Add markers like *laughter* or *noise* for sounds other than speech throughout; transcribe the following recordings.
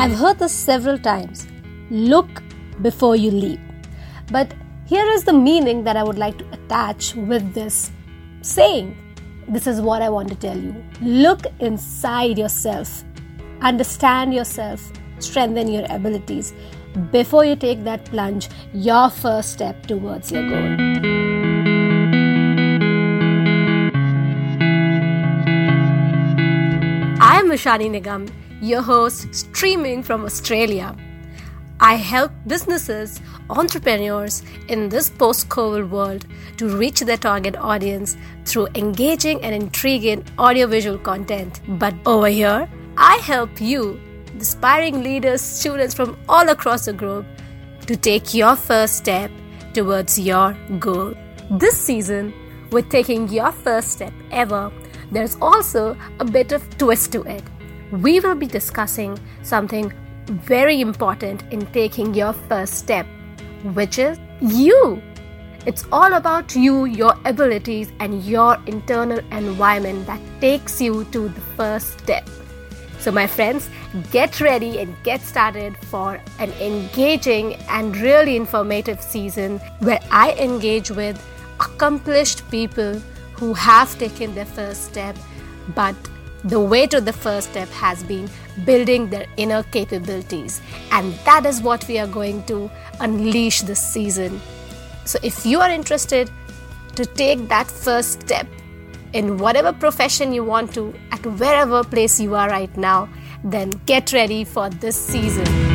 I've heard this several times look before you leap. But here is the meaning that I would like to attach with this saying. This is what I want to tell you. Look inside yourself, understand yourself, strengthen your abilities before you take that plunge, your first step towards your goal. I'm Vishani Nigam, your host, streaming from Australia. I help businesses, entrepreneurs in this post COVID world to reach their target audience through engaging and intriguing audiovisual content. But over here, I help you, aspiring leaders, students from all across the globe, to take your first step towards your goal. This season, with taking your first step ever, there's also a bit of twist to it. We will be discussing something very important in taking your first step, which is you. It's all about you, your abilities, and your internal environment that takes you to the first step. So, my friends, get ready and get started for an engaging and really informative season where I engage with accomplished people who have taken their first step but the way to the first step has been building their inner capabilities, and that is what we are going to unleash this season. So, if you are interested to take that first step in whatever profession you want to, at wherever place you are right now, then get ready for this season.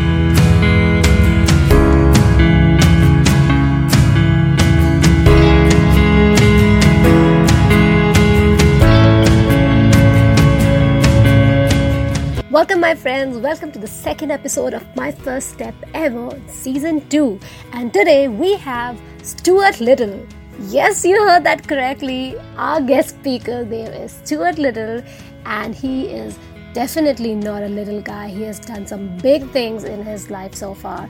Welcome, my friends. Welcome to the second episode of My First Step Ever, Season 2. And today we have Stuart Little. Yes, you heard that correctly. Our guest speaker there is Stuart Little, and he is definitely not a little guy. He has done some big things in his life so far.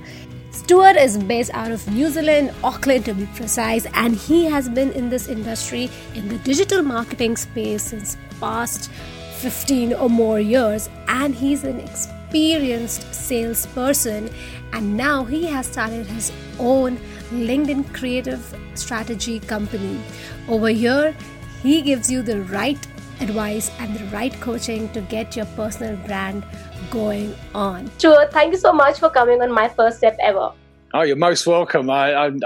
Stuart is based out of New Zealand, Auckland to be precise, and he has been in this industry in the digital marketing space since past 15 or more years, and he's an experienced salesperson. And now he has started his own LinkedIn creative strategy company. Over here, he gives you the right advice and the right coaching to get your personal brand going on. Sure, thank you so much for coming on my first step ever. Oh, you're most welcome. I, am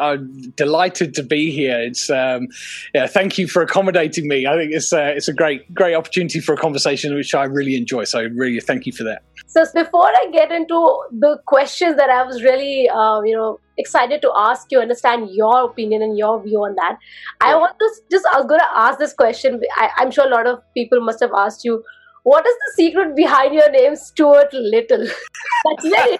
delighted to be here. It's um, yeah. Thank you for accommodating me. I think it's uh, it's a great great opportunity for a conversation which I really enjoy. So really, thank you for that. So before I get into the questions that I was really uh, you know excited to ask you, understand your opinion and your view on that, yeah. I want to just I was going to ask this question. I, I'm sure a lot of people must have asked you what is the secret behind your name, Stuart Little? *laughs* That's very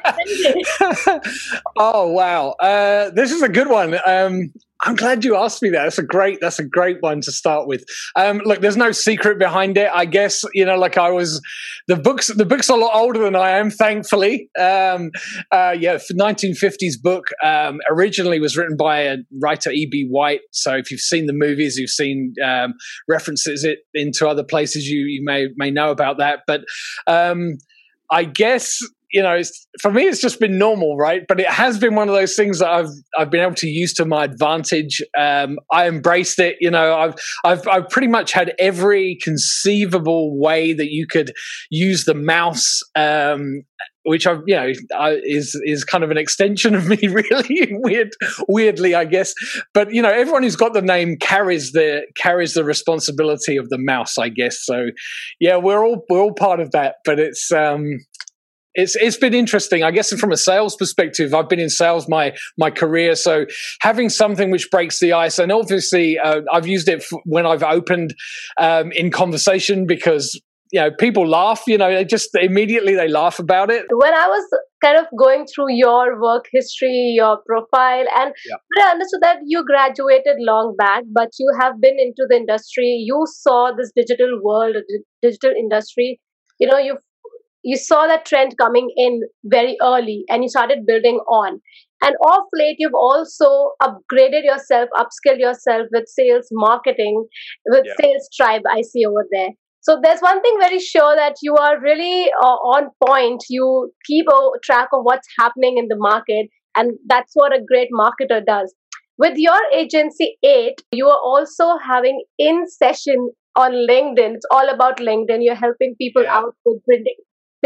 *laughs* oh wow, uh, this is a good one. Um, I'm glad you asked me that. That's a great. That's a great one to start with. Um, look, there's no secret behind it. I guess you know, like I was, the books. The book's a lot older than I am, thankfully. Um, uh, yeah, 1950s book. Um, originally was written by a writer E.B. White. So if you've seen the movies, you've seen um, references it into other places. You you may may know about that, but. Um, I guess you know, for me, it's just been normal, right? But it has been one of those things that I've I've been able to use to my advantage. Um, I embraced it. You know, I've I've I've pretty much had every conceivable way that you could use the mouse. Um, which I, you know, I, is is kind of an extension of *laughs* me, really weird, weirdly, I guess. But you know, everyone who's got the name carries the carries the responsibility of the mouse, I guess. So, yeah, we're all we're all part of that. But it's um, it's it's been interesting. I guess from a sales perspective, I've been in sales my my career, so having something which breaks the ice, and obviously uh, I've used it when I've opened um, in conversation because you know people laugh. You know, they just immediately they laugh about it. When I was kind of going through your work history, your profile, and yeah. I understood that you graduated long back, but you have been into the industry. You saw this digital world, digital industry. You know, you you saw that trend coming in very early and you started building on. And off late, you've also upgraded yourself, upskilled yourself with sales marketing, with yeah. sales tribe, I see over there. So there's one thing very sure that you are really uh, on point. You keep a track of what's happening in the market, and that's what a great marketer does. With your agency 8, you are also having in session on LinkedIn. It's all about LinkedIn. You're helping people yeah. out with building,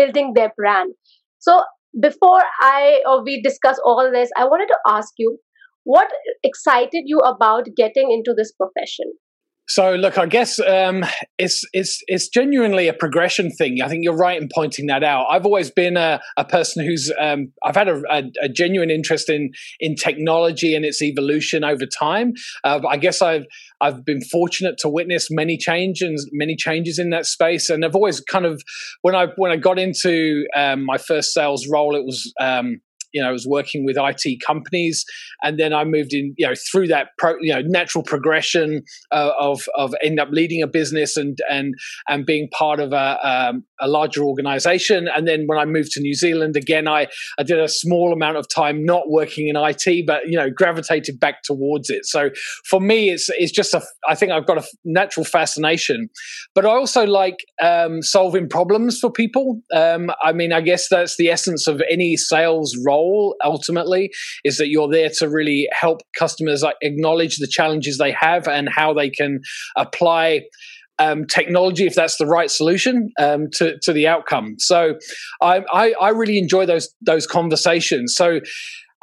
building their brand. So before I or we discuss all this, I wanted to ask you what excited you about getting into this profession? So look, I guess um, it's it's it's genuinely a progression thing. I think you're right in pointing that out. I've always been a, a person who's um, I've had a, a, a, genuine interest in in technology and its evolution over time. Uh, I guess I've I've been fortunate to witness many changes many changes in that space, and I've always kind of when I when I got into um, my first sales role, it was um, you know, I was working with IT companies, and then I moved in, you know, through that pro, you know natural progression uh, of of end up leading a business and and and being part of a um, a larger organization. And then when I moved to New Zealand again, I I did a small amount of time not working in IT, but you know, gravitated back towards it. So for me, it's it's just a I think I've got a natural fascination, but I also like um, solving problems for people. Um, I mean, I guess that's the essence of any sales role goal ultimately is that you're there to really help customers acknowledge the challenges they have and how they can apply um, technology if that's the right solution um, to to the outcome. So I, I, I really enjoy those those conversations. So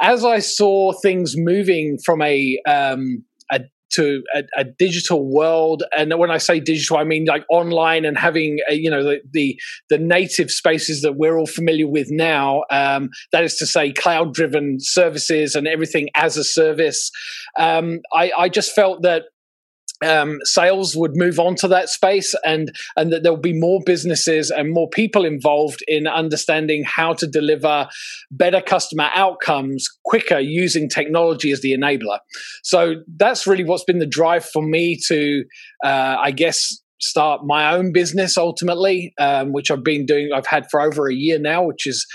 as I saw things moving from a um, a to a, a, digital world. And when i say digital i mean like online and having a, you know the, the, the native spaces that we're all familiar with now um, that is to say cloud driven services and everything as a service. Um, I, I just felt that um, sales would move on to that space and and that there will be more businesses and more people involved in understanding how to deliver better customer outcomes quicker using technology as the enabler so that's really what's been the drive for me to uh, i guess start my own business ultimately um, which i've been doing i've had for over a year now which is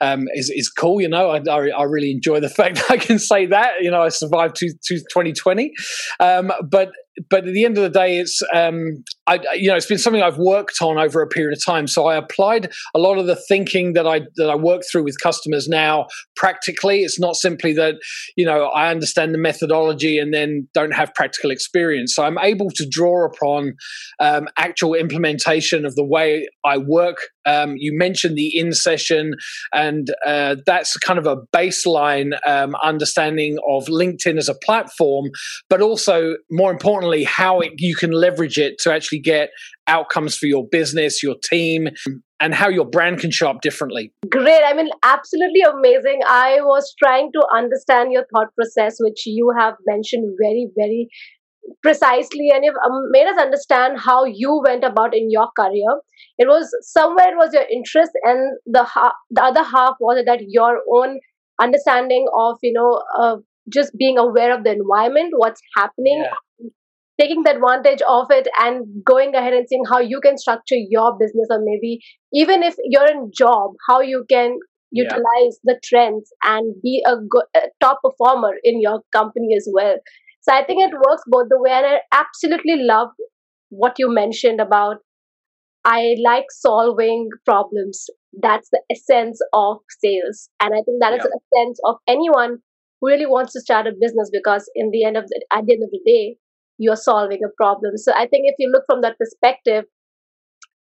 um, is is cool. You know, I, I, I, really enjoy the *laughs* fact that I can say that. You know, I survived to, to 2020, um, but but at the end of the day, it's um, I, you know it's been something I've worked on over a period of time. So I applied a lot of the thinking that I that I work through with customers now practically. It's not simply that you know I understand the methodology and then don't have practical experience. So I'm able to draw upon um, actual implementation of the way I work. Um, you mentioned the in session, and uh, that's kind of a baseline um, understanding of LinkedIn as a platform, but also more importantly importantly, how it, you can leverage it to actually get outcomes for your business, your team, and how your brand can show up differently. Great. I mean, absolutely amazing. I was trying to understand your thought process, which you have mentioned very, very precisely and you've um, made us understand how you went about in your career it was somewhere it was your interest and the ha- the other half was that your own understanding of you know uh, just being aware of the environment what's happening yeah taking the advantage of it and going ahead and seeing how you can structure your business or maybe even if you're in job how you can utilize yeah. the trends and be a, good, a top performer in your company as well so i think it works both the way and i absolutely love what you mentioned about i like solving problems that's the essence of sales and i think that yeah. is the essence of anyone who really wants to start a business because in the end of the at the end of the day you're solving a problem. So i think if you look from that perspective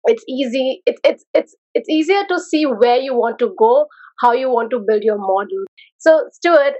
it's easy it's it's it's it's easier to see where you want to go how you want to build your model. So stuart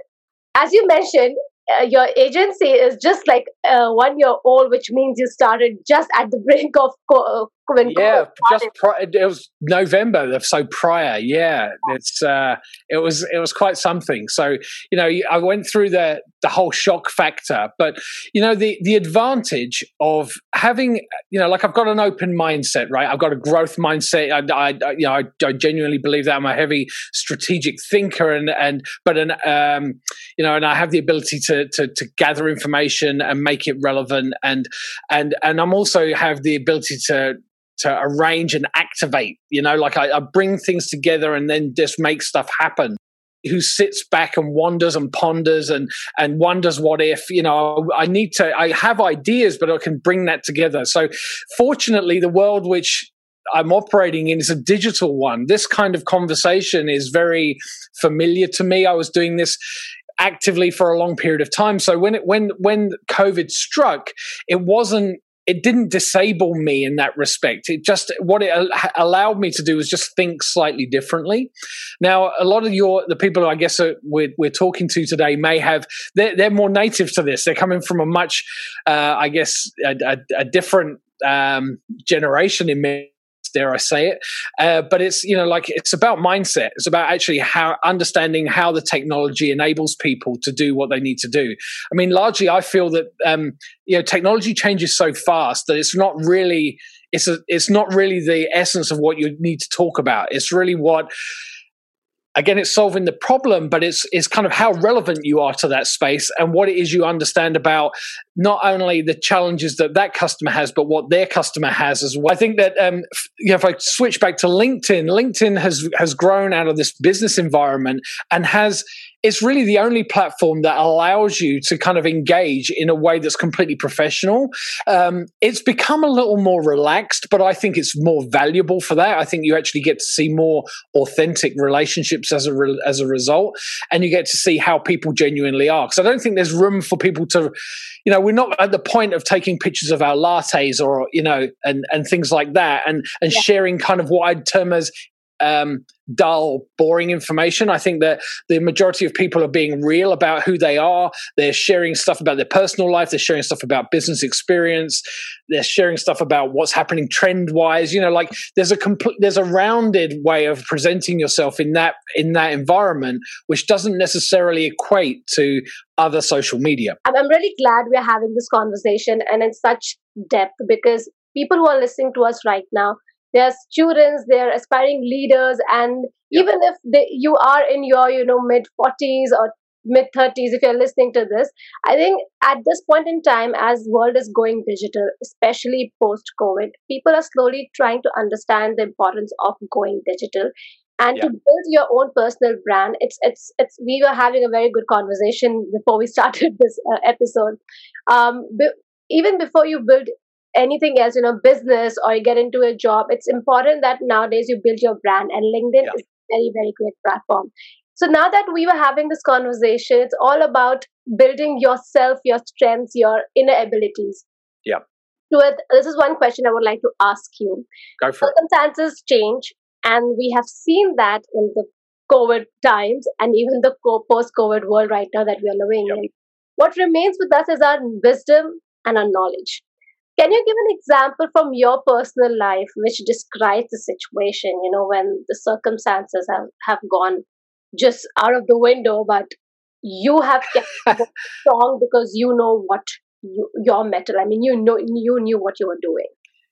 as you mentioned uh, your agency is just like uh, one year old, which means you started just at the *laughs* brink of co- when yeah, just pri- it was November, so prior. Yeah, it's uh, it was it was quite something. So you know, I went through the the whole shock factor, but you know, the the advantage of having you know, like I've got an open mindset, right? I've got a growth mindset. I, I you know, I, I, genuinely believe that I'm a heavy strategic thinker, and and but an um, you know, and I have the ability to to to gather information and make it relevant, and and and I'm also have the ability to to arrange and activate. You know, like I, I bring things together and then just make stuff happen who sits back and wonders and ponders and and wonders what if you know I need to I have ideas but I can bring that together. So fortunately the world which I'm operating in is a digital one. This kind of conversation is very familiar to me. I was doing this actively for a long period of time. So when it when when COVID struck, it wasn't it didn't disable me in that respect. It just what it allowed me to do was just think slightly differently. Now, a lot of your the people I guess we're, we're talking to today may have they're, they're more native to this. They're coming from a much, uh, I guess, a, a, a different um, generation in many dare I say it. Uh, but it's you know like it's about mindset. It's about actually how understanding how the technology enables people to do what they need to do. I mean, largely, I feel that um, you know technology changes so fast that it's not really it's a, it's not really the essence of what you need to talk about. It's really what again it's solving the problem but it's it's kind of how relevant you are to that space and what it is you understand about not only the challenges that that customer has but what their customer has as well. I think that um, you know if i switch back to linkedin linkedin has has grown out of this business environment and has it's really the only platform that allows you to kind of engage in a way that's completely professional. Um, it's become a little more relaxed, but I think it's more valuable for that. I think you actually get to see more authentic relationships as a re- as a result, and you get to see how people genuinely are. Because I don't think there's room for people to, you know, we're not at the point of taking pictures of our lattes or you know and and things like that, and and yeah. sharing kind of what I'd term as um, dull, boring information. I think that the majority of people are being real about who they are. They're sharing stuff about their personal life. They're sharing stuff about business experience. They're sharing stuff about what's happening trend wise. You know, like there's a complete, there's a rounded way of presenting yourself in that in that environment, which doesn't necessarily equate to other social media. I'm really glad we're having this conversation and in such depth because people who are listening to us right now they're students they're aspiring leaders and yeah. even if they, you are in your you know mid 40s or mid 30s if you're listening to this i think at this point in time as world is going digital especially post covid people are slowly trying to understand the importance of going digital and yeah. to build your own personal brand it's it's it's we were having a very good conversation before we *laughs* started this uh, episode um, be- even before you build anything else, you know, business or you get into a job, it's important that nowadays you build your brand and LinkedIn yeah. is a very, very great platform. So now that we were having this conversation, it's all about building yourself, your strengths, your inner abilities. Yeah. So this is one question I would like to ask you. Go for Circumstances it. change, and we have seen that in the COVID times and even the post-COVID world right now that we are living yep. in. What remains with us is our wisdom and our knowledge. Can you give an example from your personal life which describes the situation, you know, when the circumstances have, have gone just out of the window, but you have kept *laughs* strong because you know what you, your mettle. I mean, you know, you knew what you were doing.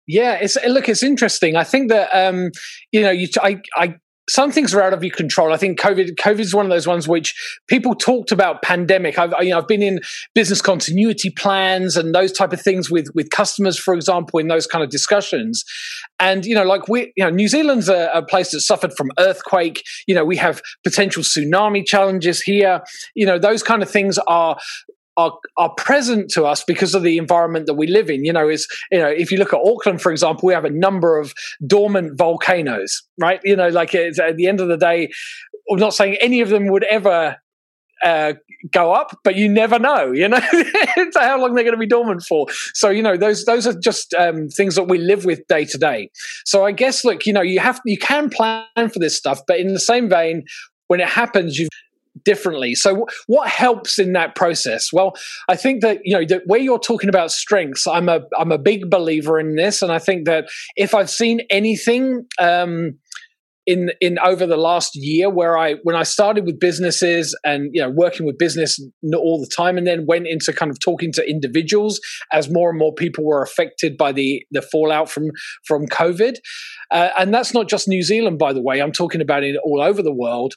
Yeah, it's look, it's interesting. I think that um, you know, you, I, I some things are out of your control. I think COVID COVID is one of those ones which people talked about pandemic. I've you know I've been in business continuity plans and those type of things with with customers, for example, in those kind of discussions. And you know, like we, you know, New Zealand's a, a place that suffered from earthquake. You know, we have potential tsunami challenges here. You know, those kind of things are are are present to us because of the environment that we live in. You know, is you know, if you look at Auckland, for example, we have a number of dormant volcanoes, right? You know, like at the end of the day, I'm not saying any of them would ever uh, go up, but you never know, you know, *laughs* how long they're going to be dormant for. So, you know, those those are just um, things that we live with day to day. So, I guess, look, you know, you have you can plan for this stuff, but in the same vein, when it happens, you've differently. So, what helps in that process? Well, I think that you know that where you're talking about strengths, I'm a I'm a big believer in this, and I think that if I've seen anything. Um, in in over the last year where I when I started with businesses and you know working with business all the time and then went into kind of talking to individuals as more and more people were affected by the the fallout from from COVID. Uh, and that's not just New Zealand by the way. I'm talking about it all over the world.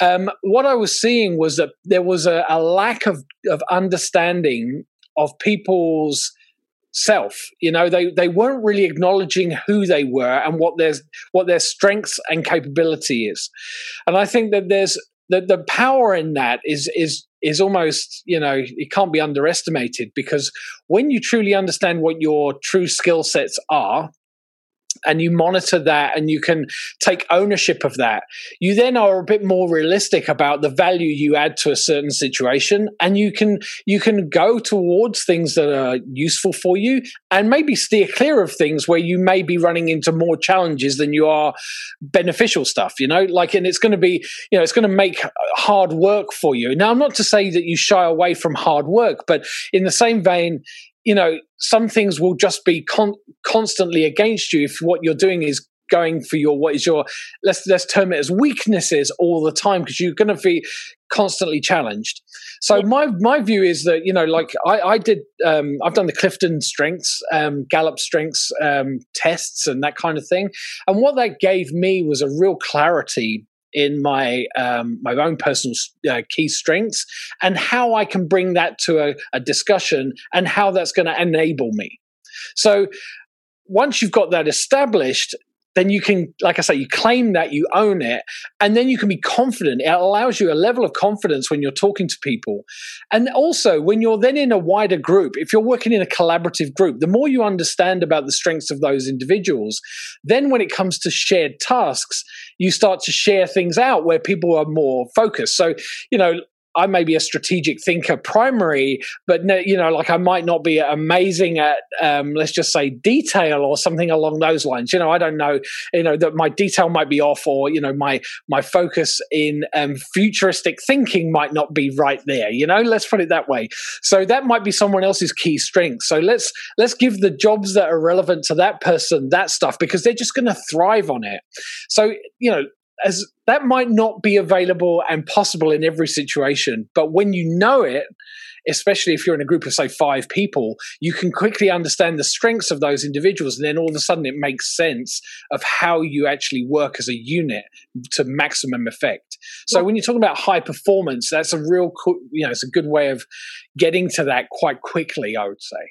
Um, what I was seeing was that there was a, a lack of, of understanding of people's self you know they they weren't really acknowledging who they were and what their what their strengths and capability is. And i think that there's the the power in that is is is almost you know it can't be underestimated because when you truly understand what your true skill sets are and you monitor that and you can take ownership of that, you then are a bit more realistic about the value you add to a certain situation and you can you can go towards things that are useful for you and maybe steer clear of things where you may be running into more challenges than you are beneficial stuff, you know? Like and it's going to be, you know, it's going to make hard work for you. Now I'm not to say that you shy away from hard work, but in the same vein, you know, some things will just be con- constantly against you if what you're doing is going for your what is your let's let's term it as weaknesses all the time because you're going to be constantly challenged. So my my view is that you know like i i did um i've done the clifton strengths um gallup strengths um tests and that kind of thing. And what that gave me was a real clarity in my um, my own personal uh, key strengths and how I can bring that to a, a discussion and how that's going to enable me. So once you've got that established, then you can, like I say, you claim that, you own it, and then you can be confident. It allows you a level of confidence when you're talking to people. And also, when you're then in a wider group, if you're working in a collaborative group, the more you understand about the strengths of those individuals, then when it comes to shared tasks, you start to share things out where people are more focused. So, you know, I may be a strategic thinker primary, but you know, like I might not be amazing at, um, let's just say, detail or something along those lines. You know, I don't know. You know that my detail might be off, or you know, my my focus in um, futuristic thinking might not be right there. You know, let's put it that way. So that might be someone else's key strength. So let's let's give the jobs that are relevant to that person that stuff because they're just going to thrive on it. So you know, as that might not be available and possible in every situation, but when you know it, especially if you're in a group of say five people, you can quickly understand the strengths of those individuals, and then all of a sudden it makes sense of how you actually work as a unit to maximum effect. So when you're talking about high performance, that's a real, you know, it's a good way of getting to that quite quickly. I would say.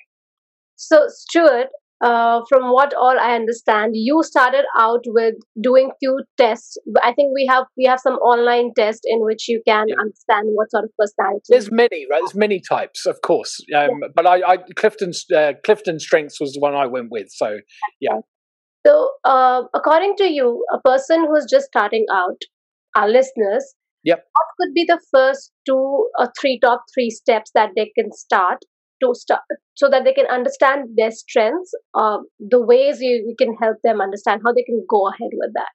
So, Stuart, uh, from what all I understand, you started out with doing few tests. I think we have we have some online tests in which you can yeah. understand what sort of personality. There's many, right? There's many types, of course. Um, yeah. But I, I Clifton's uh, Clifton Strengths was the one I went with. So yeah. So uh, according to you, a person who's just starting out, our listeners, yep. what could be the first two or three top three steps that they can start to start so that they can understand their strengths uh, the ways you, you can help them understand how they can go ahead with that.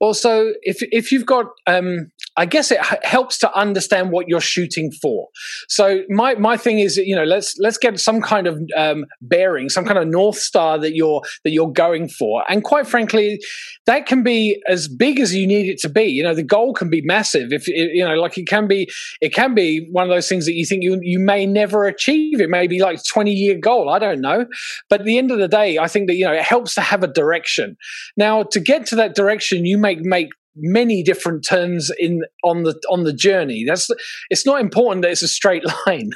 Well, so if if you've got, um, I guess it h- helps to understand what you're shooting for. So my my thing is, you know, let's let's get some kind of um, bearing, some kind of north star that you're that you're going for, and quite frankly, that can be as big as you need it to be. You know, the goal can be massive. If you know, like it can be, it can be one of those things that you think you you may never achieve. It may be like twenty year goal. I don't know, but at the end of the day, I think that you know it helps to have a direction. Now, to get to that direction, you make make many different turns in on the on the journey. That's it's not important that it's a straight *laughs* line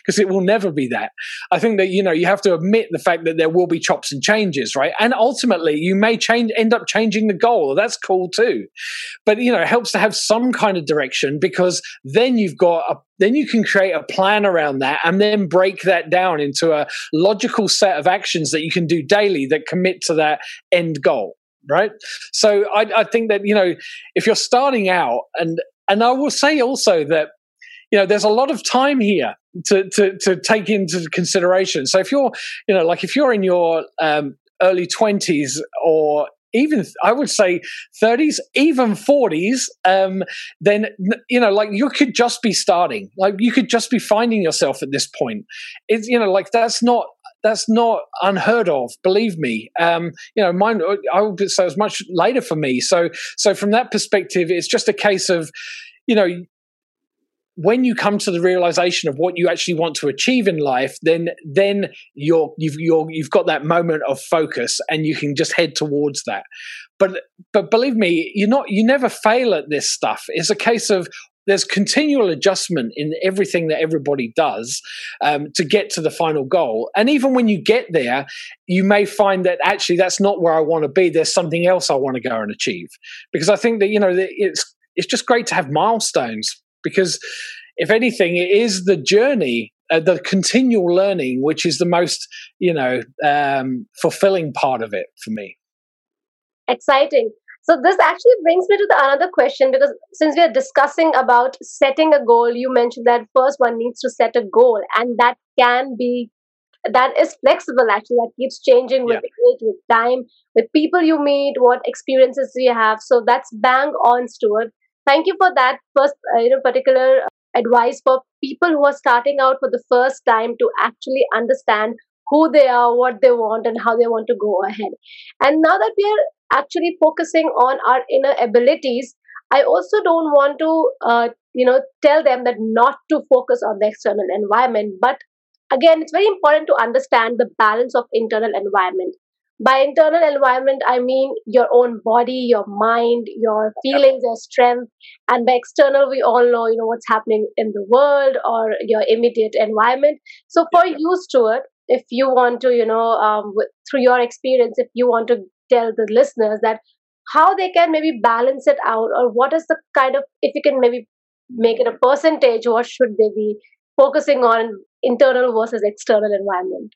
because it will never be that. I think that you know you have to admit the fact that there will be chops and changes right? And ultimately you may change end up changing the goal. That's cool too. But you know it helps to have some kind of direction because then you've got a then you can create a plan around that and then break that down into a logical set of actions that you can do daily that commit to that end goal right? So I, I think that you know if you're starting out, and and I will say also that you know there's a lot of time here to to to take into consideration. So if you're you know like if you're in your um, early 20s or even I would say 30s, even 40s, um, then you know, like you could just be starting, like you could just be finding yourself at this point. It's you know, like that's not that's not unheard of. Believe me. Um, you know, mine. I would say it was much later for me. So, so from that perspective, it's just a case of, you know, when you come to the realization of what you actually want to achieve in life, then then you're you've you're, you've got that moment of focus, and you can just head towards that. But but believe me, you're not you never fail at this stuff. It's a case of there's continual adjustment in everything that everybody does um, to get to the final goal. And even when you get there, you may find that actually that's not where I want to be. There's something else I want to go and achieve. Because I think that you know it's it's just great to have milestones because if anything, it is the journey, uh, the continual learning, which is the most, you know, um, fulfilling part of it for me. Exciting. So this actually brings me to the another question because since we are discussing about setting a goal, you mentioned that first one needs to set a goal, and that can be that is flexible actually that keeps changing with yeah. age with time with people you meet what experiences you have so that's bang on stuart thank you for that first uh, you know particular advice for people who are starting out for the first time to actually understand who they are, what they want, and how they want to go ahead. And now that we are actually focusing on our inner abilities, I also don't want to, uh, you know, tell them that not to focus on the external environment. But again, it's very important to understand the balance of internal environment. By internal environment i mean your own body your mind your feelings your strength. And by external we all know you know what's happening in the world or your immediate environment. So for you stuart if you want to you know um, through your experience if you want to tell the listeners that how they can maybe balance it out or what is the kind of if you can maybe make it a percentage what should they be focusing on internal versus external environment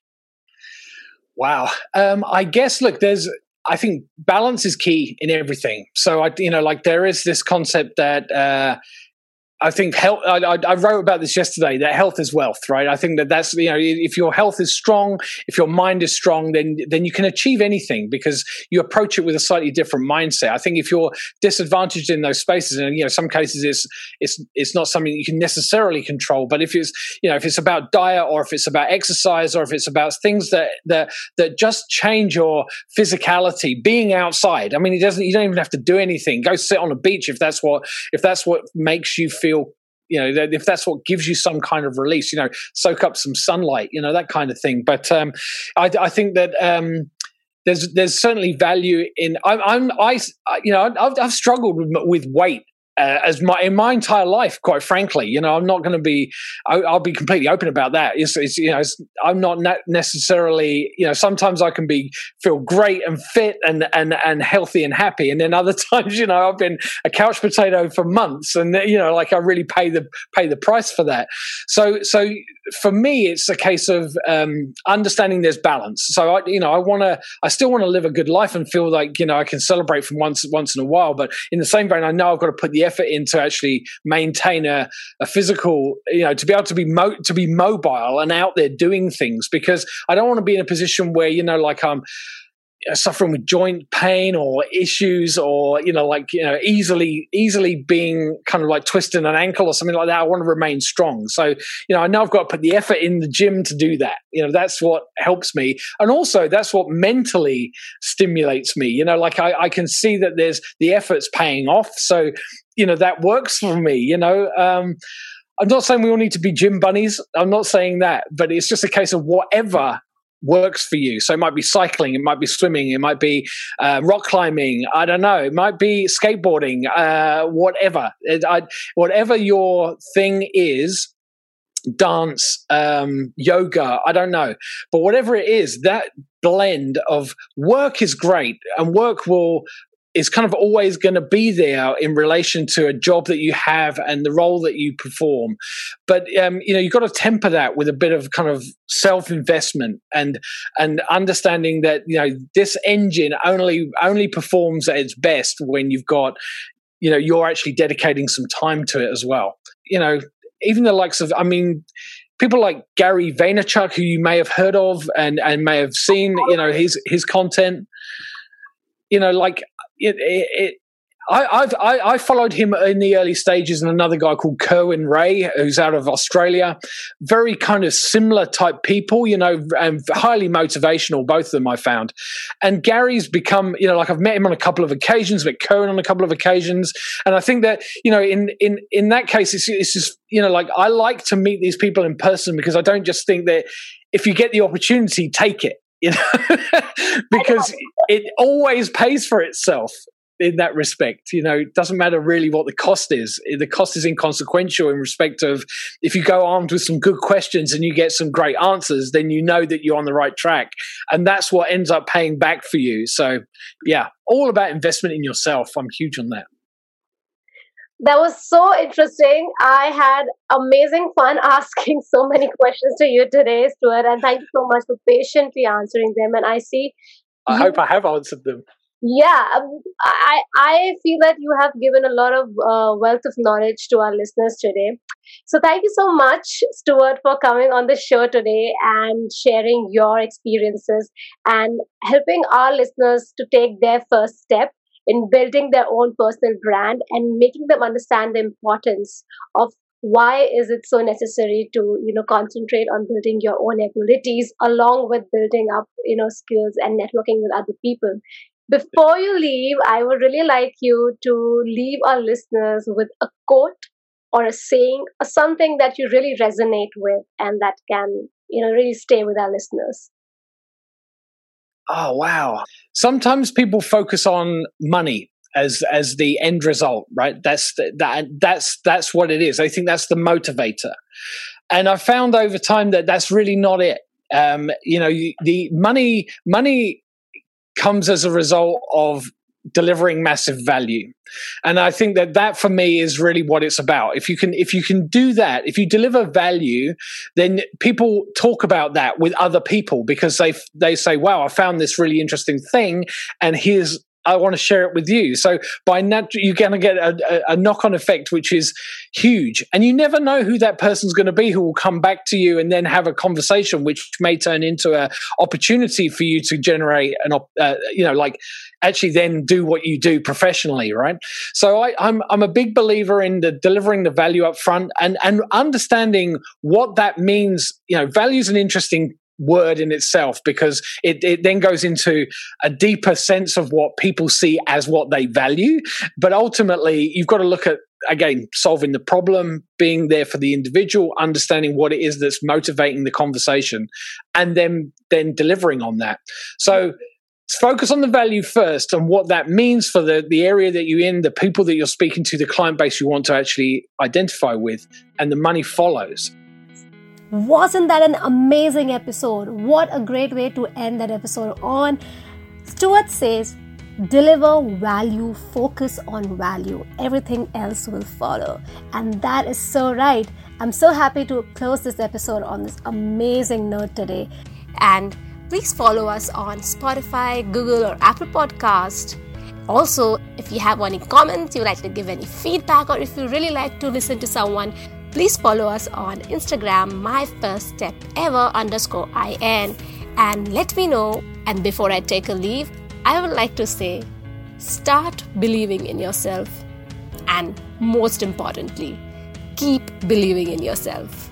Wow. Um, I guess, look, there's, I think balance is key in everything. So I, you know, like there is this concept that, uh, I think health. I, I, wrote about this yesterday. That health is wealth, right? I think that that's you know, if your health is strong, if your mind is strong, then then you can achieve anything because you approach it with a slightly different mindset. I think if you're disadvantaged in those spaces, and you know, some cases it's it's it's not something you can necessarily control. But if it's you know, if it's about diet or if it's about exercise or if it's about things that that that just change your physicality, being outside. I mean, it doesn't. You don't even have to do anything. Go sit on a beach if that's what if that's what makes you feel feel you know if that's what gives you some kind of release you know soak up some sunlight you know that kind of thing. But um, I, I, think that um, there's there's certainly value in I'm, I'm I you know I've, I've struggled with, with weight uh, as my in my entire life, quite frankly. You know, I'm not going to be. I, will be completely open about that. It's, it's you know, it's, I'm not necessarily. You know, sometimes I can be feel great and fit and and and healthy and happy, and then other *laughs* times, you know, I've been a couch potato for months, and you know, like I really pay the pay the price for that. So so for me, it's a case of um, understanding there's balance. So I, you know, I want to. I still want to live a good life and feel like you know I can celebrate from once once in a while, but in the same vein, I know I've got to put the effort in to actually maintain a, a physical, you know, to be able to be mo- to be mobile and out there doing things because I don't want to be in a position where you know, like I'm suffering with joint pain or issues or you know like you know easily easily being kind of like twisting an ankle or something like that i want to remain strong. So you know i know i've got to put the effort in the gym to do that. You know that's what helps me. And also that's what mentally stimulates me. You know like i, I can see that there's the effort's paying off. So you know that works for me you know um I'm not saying we all need to be gym bunnies. I'm not saying that, but it's just a case of whatever works for you. So it might be cycling, it might be swimming, it might be uh, rock climbing. I don't know. It might be skateboarding, uh, whatever. It, I, whatever your thing is, dance, um, yoga, I don't know. But whatever it is, that blend of work is great and work will is kind of always going to be there in relation to a job that you have and the role that you perform. But um, you know, you've got to temper that with a bit of kind of self-investment and and understanding that you know this engine only only performs at its best when you've got you know you're actually dedicating some time to it as well. You know, even the likes of I mean people like Gary Vaynerchuk, who you may have heard of and, and may have seen, you know, his his content. You know, like it, it, I, I, I, followed him in the early stages and another guy called Kerwin Rae, who's out of Australia. Very kind of similar type people, you know, and highly motivational, both of them I found. And Gary's become, you know, like I've met him on a couple of occasions, met Kerwin on a couple of occasions. And I think that, you know, in, in, in that case, it's, it's just, you know, like I like to meet these people in person because I don't just think that if you get the opportunity, take it you know, *laughs* because it always pays for itself in that respect. You know, it doesn't matter really what the cost is. Eh, the cost is inconsequential in respect of if you go armed with some good questions and you get some great answers, then you know that you're on the right track. And that's what ends up paying back for you. So, yeah, all about investment in yourself. I'm huge on that. That was so interesting. I had amazing fun *laughs* asking so many questions to you today, Stuart, and thank you so much for patiently answering them. And I see. I you, hope I have answered them. Yeah, um, I I feel that you have given a lot of uh, wealth of knowledge to our listeners today. So thank you so much, Stuart, for coming on the show today and sharing your experiences and helping our listeners to take their first step in building their own personal brand and making them understand the importance of why is it so necessary to you know concentrate on building your own abilities along with building up you know skills and networking with other people. Before you leave i would really like you to leave our listeners with a quote or a saying or something that you really resonate with and that can you know really stay with our listeners oh wow. Sometimes people focus on money as as the end result right? That's the, that that's that's what it is. I think that's the motivator. And i found over time that that's really not it. Um, you know the money money comes as a result of delivering massive value. And i think that that for me is really what it's about. If you can if you can do that if you deliver value then people talk about that with other people because they they say wow i found this really interesting thing and here's I want to share it with you. So by natural, you're going to get a, a, a knock-on effect, which is huge. And you never know who that person's going to be who will come back to you and then have a conversation, which may turn into an opportunity for you to generate an, uh, you know, like actually then do what you do professionally, right? So I, I'm I'm a big believer in the delivering the value up front and and understanding what that means. You know, value is an interesting word in itself because it, it then goes into a deeper sense of what people see as what they value. But ultimately, you've got to look at again solving the problem being there for the individual understanding what it is that's motivating the conversation and then then delivering on that so focus on the value first and what that means for the, the area that you're in the people that you're speaking to the client base you want to actually identify with and the money follows wasn't that an amazing episode? What a great way to end that episode on. Stuart says, deliver value, focus on value. Everything else will follow. And that is so right. I'm so happy to close this episode on this amazing note today. And please follow us on Spotify, Google, or Apple Podcast. Also, if you have any comments, you would like to give any feedback, or if you really like to listen to someone, Please follow us on Instagram, my first step ever underscore IN, and let me know. And before I take a leave, I would like to say start believing in yourself. And most importantly, keep believing in yourself.